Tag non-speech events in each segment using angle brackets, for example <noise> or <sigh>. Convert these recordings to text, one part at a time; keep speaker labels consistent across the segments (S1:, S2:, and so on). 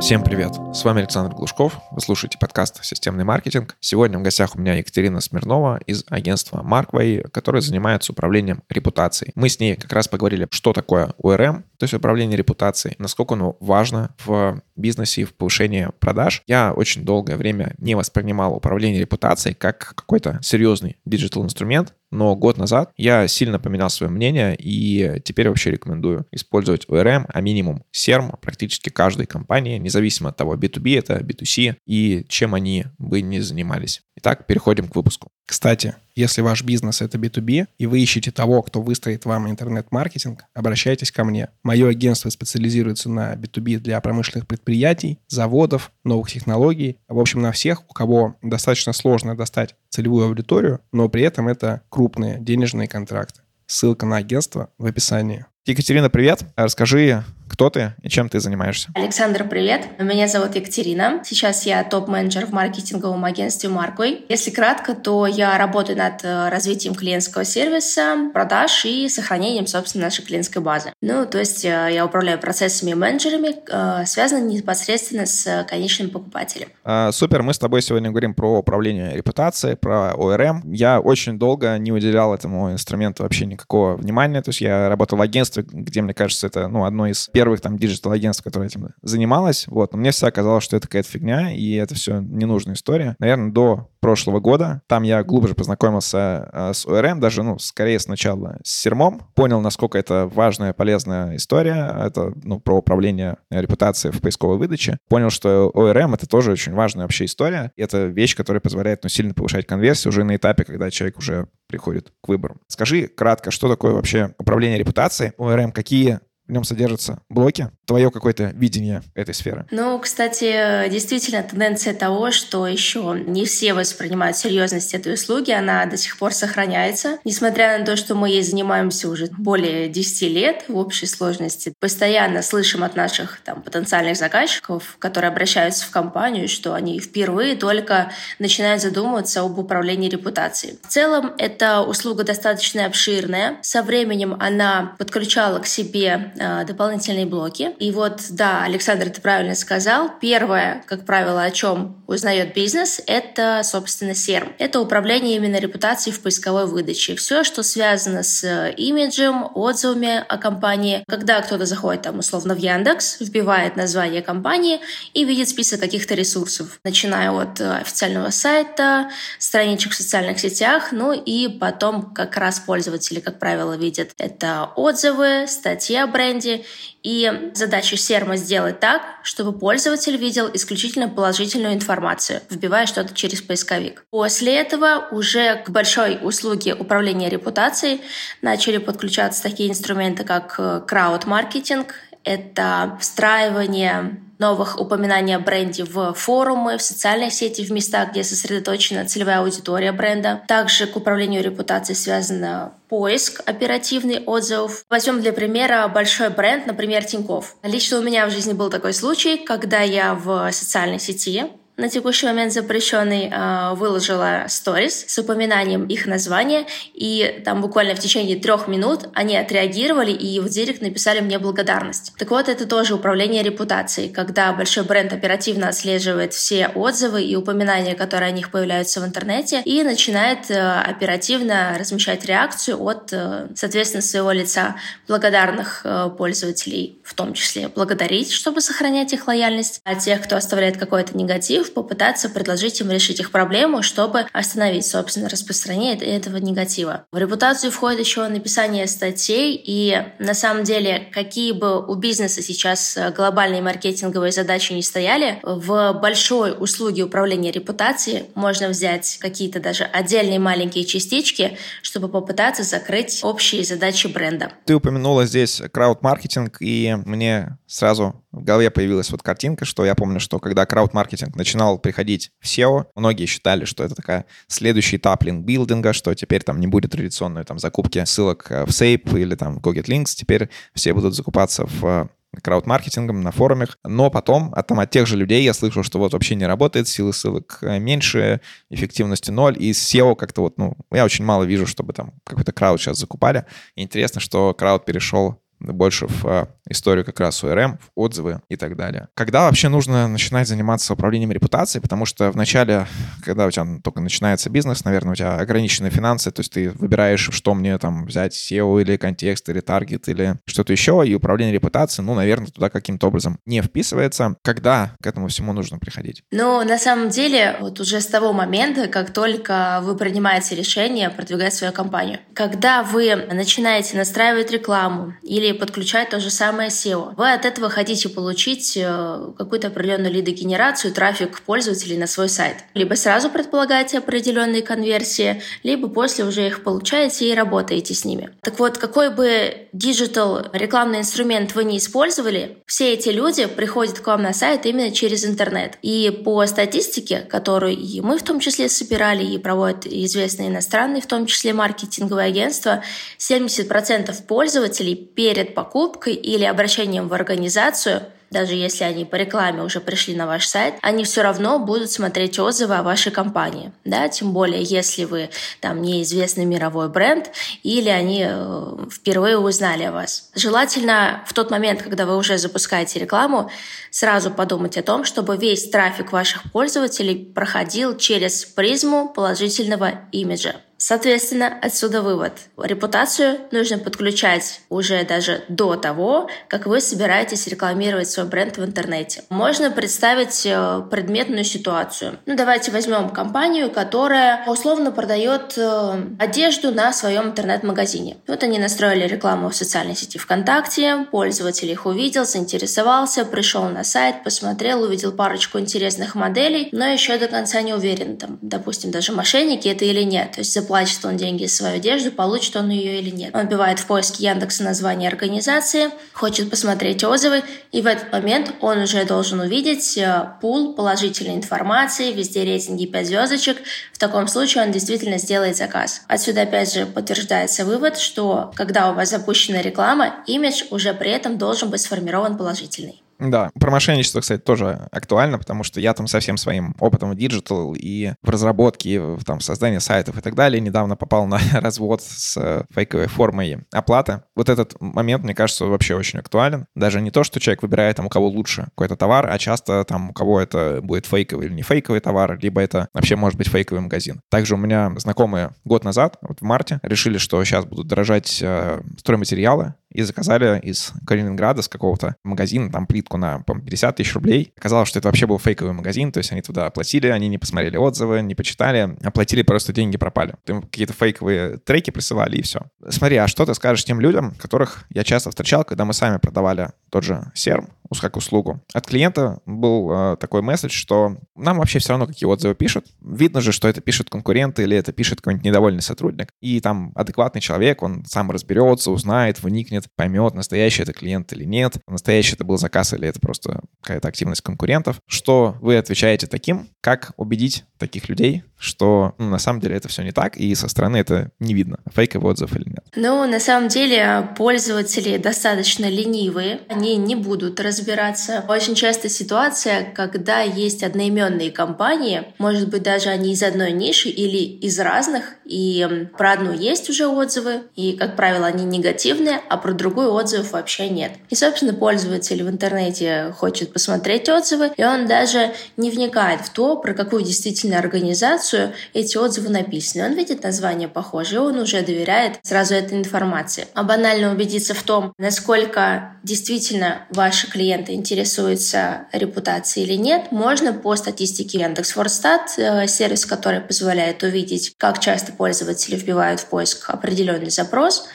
S1: Всем привет! С вами Александр Глушков. Вы слушаете подкаст «Системный маркетинг». Сегодня в гостях у меня Екатерина Смирнова из агентства Markway, которое занимается управлением репутацией. Мы с ней как раз поговорили, что такое ORM, то есть управление репутацией, насколько оно важно в бизнесе и в повышении продаж. Я очень долгое время не воспринимал управление репутацией как какой-то серьезный digital инструмент, но год назад я сильно поменял свое мнение и теперь вообще рекомендую использовать ORM, а минимум SERM практически каждой компании, независимо от того, B2B это, B2C и чем они бы не занимались. Итак, переходим к выпуску.
S2: Кстати, если ваш бизнес это B2B, и вы ищете того, кто выстроит вам интернет-маркетинг, обращайтесь ко мне. Мое агентство специализируется на B2B для промышленных предприятий, заводов, новых технологий. В общем, на всех, у кого достаточно сложно достать целевую аудиторию, но при этом это крупные денежные контракты. Ссылка на агентство в описании.
S1: Екатерина, привет. Расскажи, кто ты и чем ты занимаешься?
S3: Александр, привет. Меня зовут Екатерина. Сейчас я топ-менеджер в маркетинговом агентстве Маркой. Если кратко, то я работаю над э, развитием клиентского сервиса, продаж и сохранением, собственно, нашей клиентской базы. Ну, то есть э, я управляю процессами и менеджерами, э, связанными непосредственно с конечным покупателем.
S1: А, супер. Мы с тобой сегодня говорим про управление репутацией, про ORM. Я очень долго не уделял этому инструменту вообще никакого внимания. То есть я работал в агентстве агентстве, где, мне кажется, это, ну, одно из первых там digital-агентств, которое этим занималось, вот, но мне всегда казалось, что это какая-то фигня, и это все ненужная история. Наверное, до прошлого года, там я глубже познакомился а, с ORM, даже, ну, скорее сначала с SERM ом, понял, насколько это важная, полезная история, это, ну, про управление репутацией в поисковой выдаче, понял, что ORM — это тоже очень важная вообще история, и это вещь, которая позволяет, ну, сильно повышать конверсию уже на этапе, когда человек уже приходит к выбору. Скажи кратко, что такое вообще управление репутацией, ORM, какие в нем содержатся блоки, твое какое-то видение этой сферы?
S3: Ну, кстати, действительно, тенденция того, что еще не все воспринимают серьезность этой услуги, она до сих пор сохраняется. Несмотря на то, что мы ей занимаемся уже более 10 лет в общей сложности, постоянно слышим от наших там, потенциальных заказчиков, которые обращаются в компанию, что они впервые только начинают задумываться об управлении репутацией. В целом, эта услуга достаточно обширная. Со временем она подключала к себе Э, дополнительные блоки. И вот, да, Александр, ты правильно сказал. Первое, как правило, о чем узнает бизнес, это, собственно, CRM. Это управление именно репутацией в поисковой выдаче. Все, что связано с имиджем, отзывами о компании. Когда кто-то заходит там условно в Яндекс, вбивает название компании и видит список каких-то ресурсов, начиная от официального сайта, страничек в социальных сетях, ну и потом как раз пользователи, как правило, видят это отзывы, статьи о бренде. И задача Серма сделать так, чтобы пользователь видел исключительно положительную информацию, вбивая что-то через поисковик. После этого уже к большой услуге управления репутацией начали подключаться такие инструменты, как э, крауд-маркетинг, это встраивание новых упоминаний о бренде в форумы, в социальных сети, в места, где сосредоточена целевая аудитория бренда. Также к управлению репутацией связано поиск оперативный отзывов. Возьмем для примера большой бренд, например, Тинькофф. Лично у меня в жизни был такой случай, когда я в социальной сети на текущий момент запрещенный, а, выложила сторис с упоминанием их названия, и там буквально в течение трех минут они отреагировали и в директ написали мне благодарность. Так вот, это тоже управление репутацией, когда большой бренд оперативно отслеживает все отзывы и упоминания, которые о них появляются в интернете, и начинает э, оперативно размещать реакцию от, э, соответственно, своего лица благодарных э, пользователей, в том числе благодарить, чтобы сохранять их лояльность, а тех, кто оставляет какой-то негатив, попытаться предложить им решить их проблему, чтобы остановить, собственно, распространение этого негатива. В репутацию входит еще написание статей, и на самом деле, какие бы у бизнеса сейчас э, глобальные маркетинговые задачи не стояли, в большой услуге управления репутацией можно взять какие-то даже отдельные маленькие частички, чтобы попытаться закрыть общие задачи бренда.
S1: Ты упомянула здесь крауд-маркетинг, и мне сразу в голове появилась вот картинка, что я помню, что когда крауд-маркетинг начинал приходить в SEO, многие считали, что это такая следующий этап линкбилдинга, что теперь там не будет традиционной там закупки ссылок э, в Sape или там Go Get Links, теперь все будут закупаться в э, крауд-маркетингом на форумах, но потом от, там, от тех же людей я слышал, что вот вообще не работает, силы ссылок э, меньше, эффективности ноль, и SEO как-то вот, ну, я очень мало вижу, чтобы там какой-то крауд сейчас закупали. Интересно, что крауд перешел больше в а, историю как раз ORM, в отзывы и так далее. Когда вообще нужно начинать заниматься управлением репутацией? Потому что вначале, когда у тебя только начинается бизнес, наверное, у тебя ограниченные финансы, то есть ты выбираешь, что мне там взять, SEO или контекст, или таргет, или что-то еще, и управление репутацией, ну, наверное, туда каким-то образом не вписывается. Когда к этому всему нужно приходить?
S3: Ну, на самом деле, вот уже с того момента, как только вы принимаете решение продвигать свою компанию, когда вы начинаете настраивать рекламу или подключать то же самое SEO, вы от этого хотите получить э, какую-то определенную лидогенерацию, трафик пользователей на свой сайт. Либо сразу предполагаете определенные конверсии, либо после уже их получаете и работаете с ними. Так вот, какой бы digital рекламный инструмент вы не использовали, все эти люди приходят к вам на сайт именно через интернет. И по статистике, которую и мы в том числе собирали, и проводят известные иностранные, в том числе маркетинговые агентства, 70% пользователей перед покупкой или обращением в организацию – даже если они по рекламе уже пришли на ваш сайт, они все равно будут смотреть отзывы о вашей компании, да, тем более если вы там неизвестный мировой бренд или они э, впервые узнали о вас. Желательно в тот момент, когда вы уже запускаете рекламу, сразу подумать о том, чтобы весь трафик ваших пользователей проходил через призму положительного имиджа. Соответственно, отсюда вывод. Репутацию нужно подключать уже даже до того, как вы собираетесь рекламировать свой бренд в интернете. Можно представить э, предметную ситуацию. Ну, давайте возьмем компанию, которая условно продает э, одежду на своем интернет-магазине. Вот они настроили рекламу в социальной сети ВКонтакте, пользователь их увидел, заинтересовался, пришел на сайт, посмотрел, увидел парочку интересных моделей, но еще до конца не уверен, там, допустим, даже мошенники это или нет. То есть заплатит он деньги за свою одежду, получит он ее или нет. Он вбивает в поиске Яндекса название организации, хочет посмотреть отзывы, и в этот момент он уже должен увидеть э, пул положительной информации, везде рейтинги 5 звездочек. В таком случае он действительно сделает заказ. Отсюда опять же подтверждается вывод, что когда у вас запущена реклама, имидж уже при этом должен быть сформирован положительный.
S1: Да, про мошенничество, кстати, тоже актуально, потому что я там со всем своим опытом в digital и в разработке, и в там, создании сайтов и так далее недавно попал на <laughs> развод с э, фейковой формой оплаты. Вот этот момент, мне кажется, вообще очень актуален. Даже не то, что человек выбирает там, у кого лучше какой-то товар, а часто там у кого это будет фейковый или не фейковый товар, либо это вообще может быть фейковый магазин. Также у меня знакомые год назад, вот в марте, решили, что сейчас будут дорожать э, стройматериалы, и заказали из Калининграда, с какого-то магазина, там плитку на, по 50 тысяч рублей. Оказалось, что это вообще был фейковый магазин, то есть они туда оплатили, они не посмотрели отзывы, не почитали, оплатили, просто деньги пропали. Им какие-то фейковые треки присылали, и все. Смотри, а что ты скажешь тем людям, которых я часто встречал, когда мы сами продавали тот же серм, как услугу. От клиента был э, такой месседж, что нам вообще все равно, какие отзывы пишут. Видно же, что это пишут конкуренты или это пишет какой-нибудь недовольный сотрудник. И там адекватный человек, он сам разберется, узнает, вникнет, поймет, настоящий это клиент или нет, настоящий это был заказ или это просто какая-то активность конкурентов. Что вы отвечаете таким? Как убедить таких людей, что ну, на самом деле это все не так, и со стороны это не видно, фейковый отзыв или нет.
S3: Ну, на самом деле пользователи достаточно ленивые, они не будут разбираться. Очень часто ситуация, когда есть одноименные компании, может быть, даже они из одной ниши или из разных, и про одну есть уже отзывы, и, как правило, они негативные, а про другую отзывов вообще нет. И, собственно, пользователь в интернете хочет посмотреть отзывы, и он даже не вникает в то, про какую действительно организацию эти отзывы написаны. Он видит название похожее, он уже доверяет сразу этой информации. А банально убедиться в том, насколько действительно ваши клиенты интересуются репутацией или нет, можно по статистике Яндекс.Форстат, э, сервис, который позволяет увидеть, как часто пользователи вбивают в поиск определенный запрос,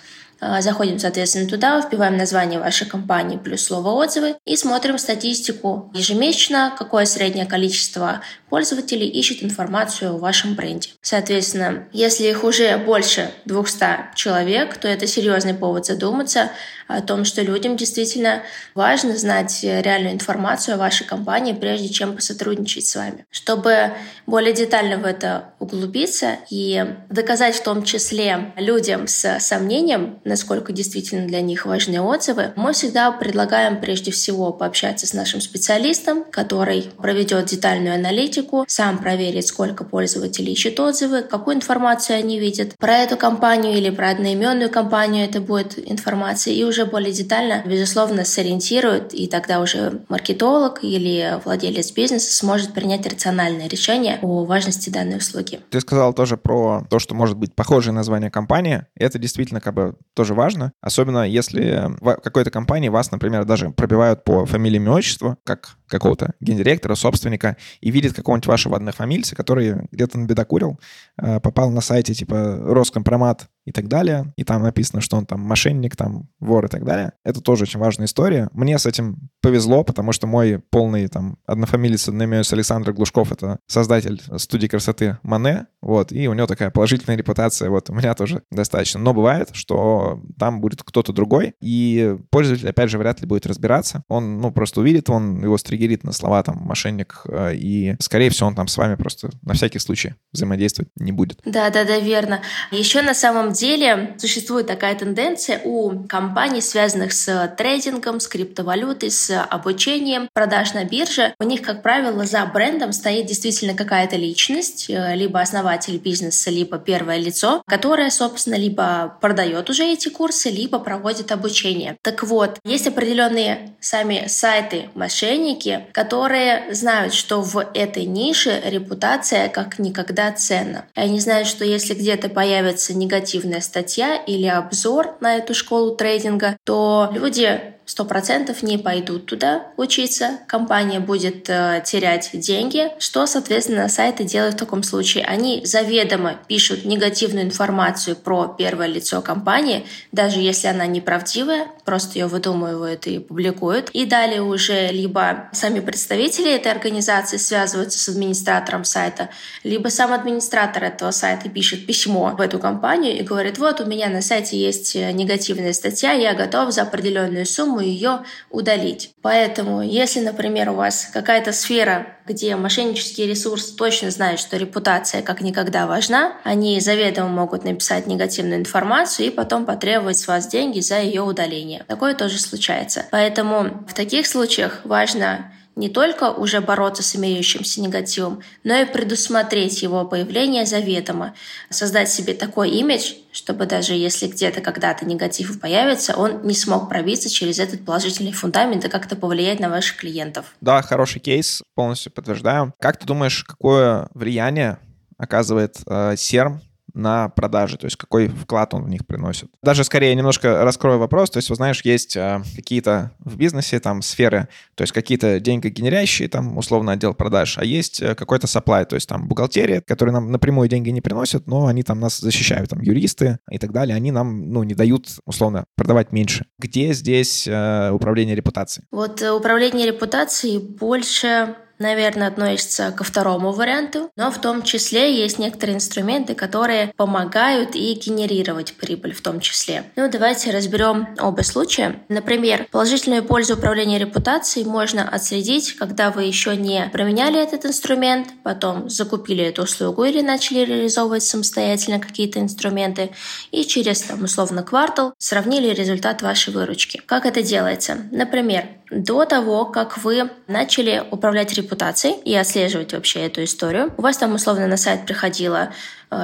S3: а, заходим, соответственно, туда, вбиваем название вашей компании плюс слово «отзывы» и смотрим статистику ежемесячно, какое среднее количество пользователей ищет информацию о вашем бренде. Соответственно, если их уже больше 200 человек, то это серьезный повод задуматься о том, что людям действительно важно знать реальную информацию о вашей компании, прежде чем посотрудничать с вами. Чтобы более детально в это углубиться и доказать в том числе людям с сомнением, насколько действительно для них важны отзывы, мы всегда предлагаем прежде всего пообщаться с нашим специалистом, который проведет детальную аналитику, аналитику, сам проверить, сколько пользователей ищут отзывы, какую информацию они видят про эту компанию или про одноименную компанию это будет информация, и уже более детально, безусловно, сориентирует, и тогда уже маркетолог или владелец бизнеса сможет принять рациональное решение о важности данной услуги.
S1: Ты сказал тоже про то, что может быть похожее название компании. Это действительно как бы тоже важно, особенно если в какой-то компании вас, например, даже пробивают по фамилии, имя, отчество, как какого-то гендиректора, собственника, и видит какого-нибудь вашего однофамильца, который где-то набедокурил, э, попал на сайте типа Роскомпромат и так далее, и там написано, что он там мошенник, там вор и так далее. Это тоже очень важная история. Мне с этим повезло, потому что мой полный там однофамилец одноименный Александр Глушков, это создатель студии красоты Мане, вот, и у него такая положительная репутация, вот, у меня тоже достаточно. Но бывает, что там будет кто-то другой, и пользователь, опять же, вряд ли будет разбираться. Он, ну, просто увидит, он его стригерит на слова, там, мошенник, э, и, скорее всего, он там с вами просто на всякий случай взаимодействовать не будет.
S3: Да, да, да, верно. Еще на самом деле существует такая тенденция у компаний, связанных с трейдингом, с криптовалютой, с обучением, продаж на бирже. У них, как правило, за брендом стоит действительно какая-то личность, э, либо основатель бизнеса, либо первое лицо, которое, собственно, либо продает уже эти курсы, либо проводит обучение. Так вот, есть определенные сами сайты мошенники, которые знают, что в этой нише репутация как никогда ценна. И они знают, что если где-то появится негатив негативная статья или обзор на эту школу трейдинга, то люди сто процентов не пойдут туда учиться, компания будет э, терять деньги. Что, соответственно, сайты делают в таком случае? Они заведомо пишут негативную информацию про первое лицо компании, даже если она неправдивая, просто ее выдумывают и публикуют. И далее уже либо сами представители этой организации связываются с администратором сайта, либо сам администратор этого сайта пишет письмо в эту компанию и говорит, вот у меня на сайте есть э, негативная статья, я готов за определенную сумму ее удалить. Поэтому, если, например, у вас какая-то сфера, где мошеннический ресурс точно знает, что репутация как никогда важна, они заведомо могут написать негативную информацию и потом потребовать с вас деньги за ее удаление. Такое тоже случается. Поэтому в таких случаях важно не только уже бороться с имеющимся негативом, но и предусмотреть его появление заведомо, создать себе такой имидж, чтобы даже если где-то когда-то негатив появится, он не смог пробиться через этот положительный фундамент и как-то повлиять на ваших клиентов.
S1: Да, хороший кейс, полностью подтверждаю. Как ты думаешь, какое влияние оказывает э, серм на продажи, то есть какой вклад он в них приносит. Даже скорее немножко раскрою вопрос, то есть, вы знаешь, есть э, какие-то в бизнесе там сферы, то есть какие-то деньгогенерящие, там условно отдел продаж, а есть э, какой-то supply, то есть там бухгалтерия, которые нам напрямую деньги не приносят, но они там нас защищают, там юристы и так далее, они нам, ну, не дают условно продавать меньше. Где здесь э, управление репутацией?
S3: Вот э, управление репутацией больше наверное, относится ко второму варианту, но в том числе есть некоторые инструменты, которые помогают и генерировать прибыль в том числе. Ну, давайте разберем оба случая. Например, положительную пользу управления репутацией можно отследить, когда вы еще не променяли этот инструмент, потом закупили эту услугу или начали реализовывать самостоятельно какие-то инструменты, и через, там, условно, квартал сравнили результат вашей выручки. Как это делается? Например, до того, как вы начали управлять репутацией и отслеживать вообще эту историю, у вас там условно на сайт приходило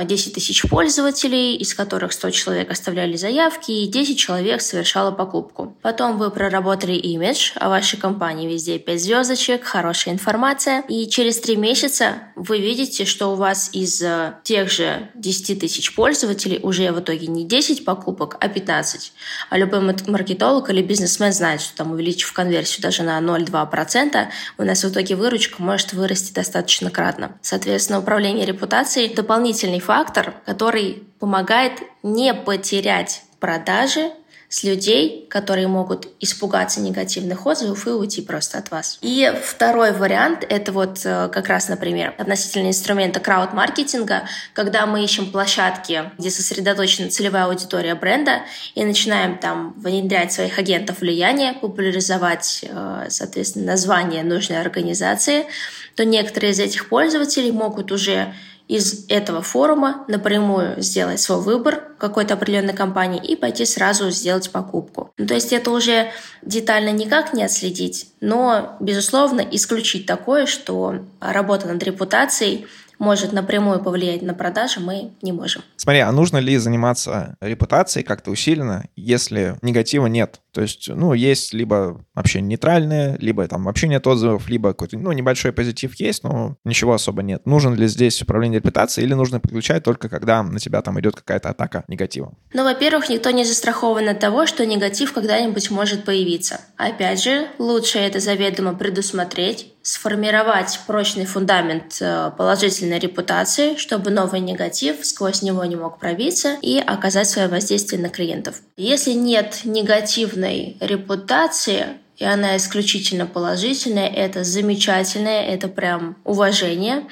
S3: 10 э, тысяч пользователей, из которых 100 человек оставляли заявки, и 10 человек совершало покупку. Потом вы проработали имидж о вашей компании, везде 5 звездочек, хорошая информация, и через 3 месяца вы видите, что у вас из э, тех же 10 тысяч пользователей уже в итоге не 10 покупок, а 15. А любой маркетолог или бизнесмен знает, что там увеличив конверсию даже на 0,2%, у нас в итоге выручка может вырасти достаточно кратно. Соответственно, управление репутацией – дополнительный фактор, который помогает не потерять продажи с людей, которые могут испугаться негативных отзывов и уйти просто от вас. И второй вариант — это вот э, как раз, например, относительно инструмента крауд-маркетинга, когда мы ищем площадки, где сосредоточена целевая аудитория бренда, и начинаем там внедрять своих агентов влияния, популяризовать, э, соответственно, название нужной организации, то некоторые из этих пользователей могут уже из этого форума напрямую сделать свой выбор какой-то определенной компании и пойти сразу сделать покупку. Ну, то есть это уже детально никак не отследить, но, безусловно, исключить такое, что работа над репутацией может напрямую повлиять на продажи, мы не можем.
S1: Смотри, а нужно ли заниматься репутацией как-то усиленно, если негатива нет? То есть, ну, есть либо вообще нейтральные, либо там вообще нет отзывов, либо какой-то, ну, небольшой позитив есть, но ничего особо нет. Нужен ли здесь управление репутацией или нужно подключать только когда на тебя там идет какая-то атака негатива?
S3: Ну, во-первых, никто не застрахован от того, что негатив когда-нибудь может появиться. Опять же, лучше это заведомо предусмотреть, сформировать прочный фундамент э, положительной репутации, чтобы новый негатив сквозь него не мог пробиться и оказать свое воздействие на клиентов. Если нет негативной репутации, и она исключительно положительная, это замечательное, это прям уважение.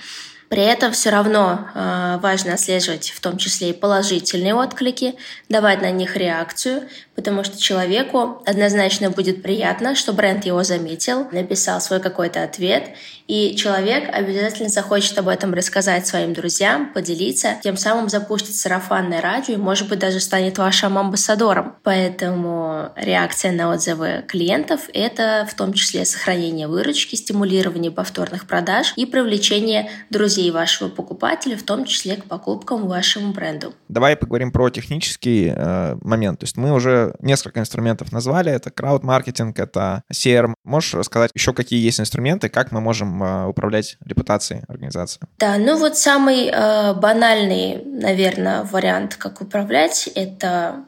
S3: При этом все равно э, важно отслеживать в том числе и положительные отклики, давать на них реакцию, потому что человеку однозначно будет приятно, что бренд его заметил, написал свой какой-то ответ, и человек обязательно захочет об этом рассказать своим друзьям, поделиться, тем самым запустит сарафанное радио и, может быть, даже станет вашим амбассадором. Поэтому реакция на отзывы клиентов — это в том числе сохранение выручки, стимулирование повторных продаж и привлечение друзей вашего покупателя, в том числе к покупкам вашему бренду.
S1: Давай поговорим про технический э, момент. То есть мы уже несколько инструментов назвали. Это крауд-маркетинг, это CRM. Можешь рассказать еще, какие есть инструменты, как мы можем э, управлять репутацией организации?
S3: Да, ну вот самый э, банальный, наверное, вариант, как управлять, это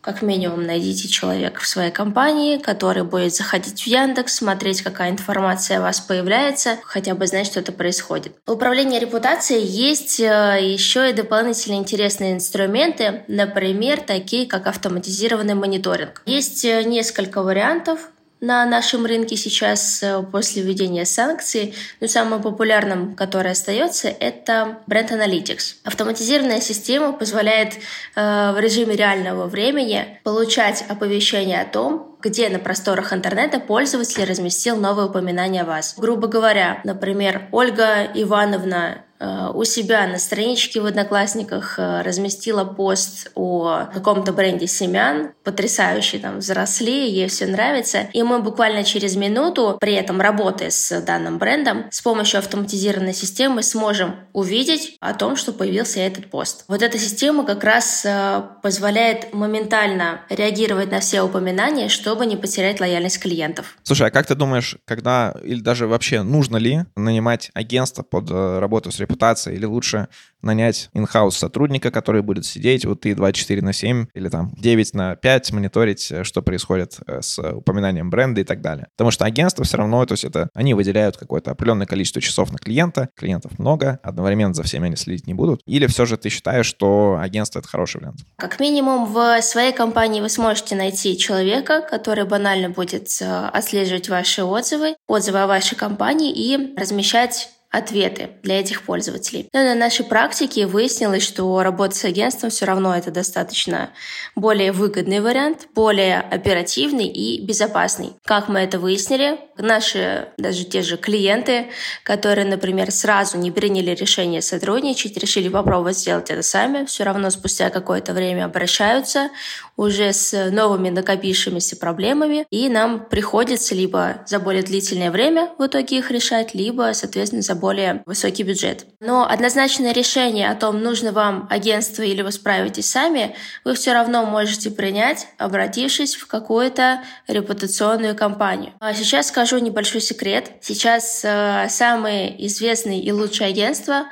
S3: как минимум найдите человека в своей компании, который будет заходить в Яндекс, смотреть, какая информация о вас появляется, хотя бы знать, что это происходит. У управления репутацией есть э, еще и дополнительные интересные инструменты, например, такие как автоматизированный мониторинг. Есть э, несколько вариантов, на нашем рынке сейчас э, после введения санкций. Но самым популярным, который остается, это Brand Analytics. Автоматизированная система позволяет э, в режиме реального времени получать оповещения о том, где на просторах интернета пользователь разместил новые упоминания о вас. Грубо говоря, например, Ольга Ивановна у себя на страничке в Одноклассниках э, разместила пост о каком-то бренде семян, потрясающий, там, взросли, ей все нравится. И мы буквально через минуту, при этом работая с данным брендом, с помощью автоматизированной системы сможем увидеть о том, что появился этот пост. Вот эта система как раз э, позволяет моментально реагировать на все упоминания, чтобы не потерять лояльность клиентов.
S1: Слушай, а как ты думаешь, когда или даже вообще нужно ли нанимать агентство под работу с репутацией, или лучше нанять инхаус сотрудника, который будет сидеть вот и 24 на 7 или там 9 на 5 мониторить, э, что происходит э, с упоминанием бренда и так далее. Потому что агентство все равно, то есть это они выделяют какое-то определенное количество часов на клиента, клиентов много, одновременно за всеми они следить не будут. Или все же ты считаешь, что агентство — это хороший вариант?
S3: Как минимум в своей компании вы сможете найти человека, который банально будет э, отслеживать ваши отзывы, отзывы о вашей компании и размещать ответы для этих пользователей. Но на нашей практике выяснилось, что работа с агентством все равно это достаточно более выгодный вариант, более оперативный и безопасный. Как мы это выяснили? Наши даже те же клиенты, которые, например, сразу не приняли решение сотрудничать, решили попробовать сделать это сами, все равно спустя какое-то время обращаются уже с новыми накопившимися проблемами, и нам приходится либо за более длительное время в итоге их решать, либо, соответственно, за более высокий бюджет. Но однозначное решение о том, нужно вам агентство или вы справитесь сами, вы все равно можете принять, обратившись в какую-то репутационную компанию. А сейчас скажу небольшой секрет. Сейчас э, самые известные и лучшие агентства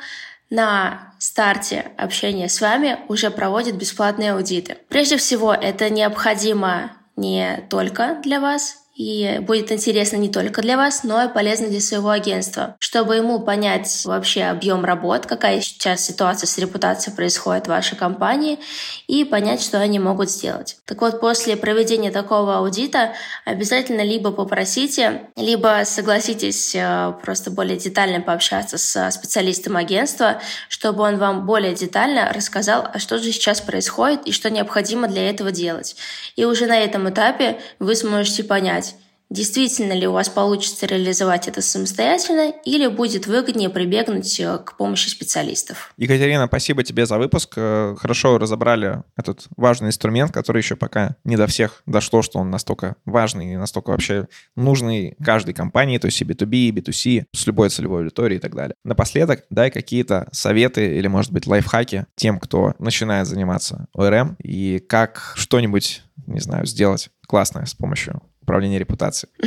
S3: на старте общения с вами уже проводят бесплатные аудиты. Прежде всего, это необходимо не только для вас, и будет интересно не только для вас, но и полезно для своего агентства, чтобы ему понять вообще объем работ, какая сейчас ситуация с репутацией происходит в вашей компании, и понять, что они могут сделать. Так вот, после проведения такого аудита обязательно либо попросите, либо согласитесь э, просто более детально пообщаться с специалистом агентства, чтобы он вам более детально рассказал, а что же сейчас происходит и что необходимо для этого делать. И уже на этом этапе вы сможете понять, действительно ли у вас получится реализовать это самостоятельно или будет выгоднее прибегнуть э, к помощи специалистов.
S1: Екатерина, спасибо тебе за выпуск. Э, хорошо разобрали этот важный инструмент, который еще пока не до всех дошло, что он настолько важный и настолько вообще нужный каждой компании, то есть и B2B, и B2C, с любой целевой аудиторией и так далее. Напоследок, дай какие-то советы или, может быть, лайфхаки тем, кто начинает заниматься ORM и как что-нибудь, не знаю, сделать классное с помощью управления репутацией. <laughs>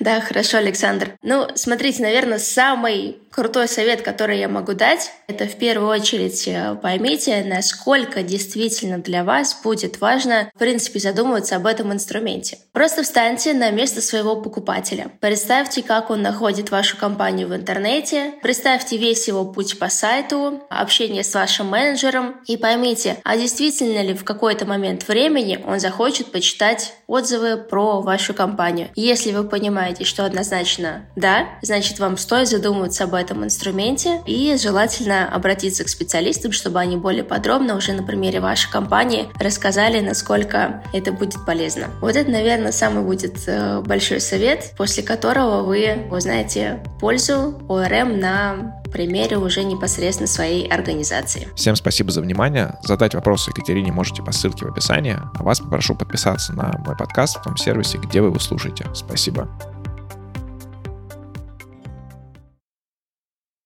S3: Да, хорошо, Александр. Ну, смотрите, наверное, самый крутой совет, который я могу дать, это в первую очередь э, поймите, насколько действительно для вас будет важно, в принципе, задумываться об этом инструменте. Просто встаньте на место своего покупателя. Представьте, как он находит вашу компанию в интернете, представьте весь его путь по сайту, общение с вашим менеджером и поймите, а действительно ли в какой-то момент времени он захочет почитать отзывы про вашу компанию. Если вы понимаете, что однозначно да, значит вам стоит задумываться об этом инструменте и желательно обратиться к специалистам, чтобы они более подробно уже на примере вашей компании рассказали, насколько это будет полезно. Вот это, наверное, самый будет э, большой совет, после которого вы узнаете пользу ОРМ на примере уже непосредственно своей организации.
S1: Всем спасибо за внимание. Задать вопросы Екатерине можете по ссылке в описании. А вас попрошу подписаться на мой подкаст в том сервисе, где вы его слушаете. Спасибо.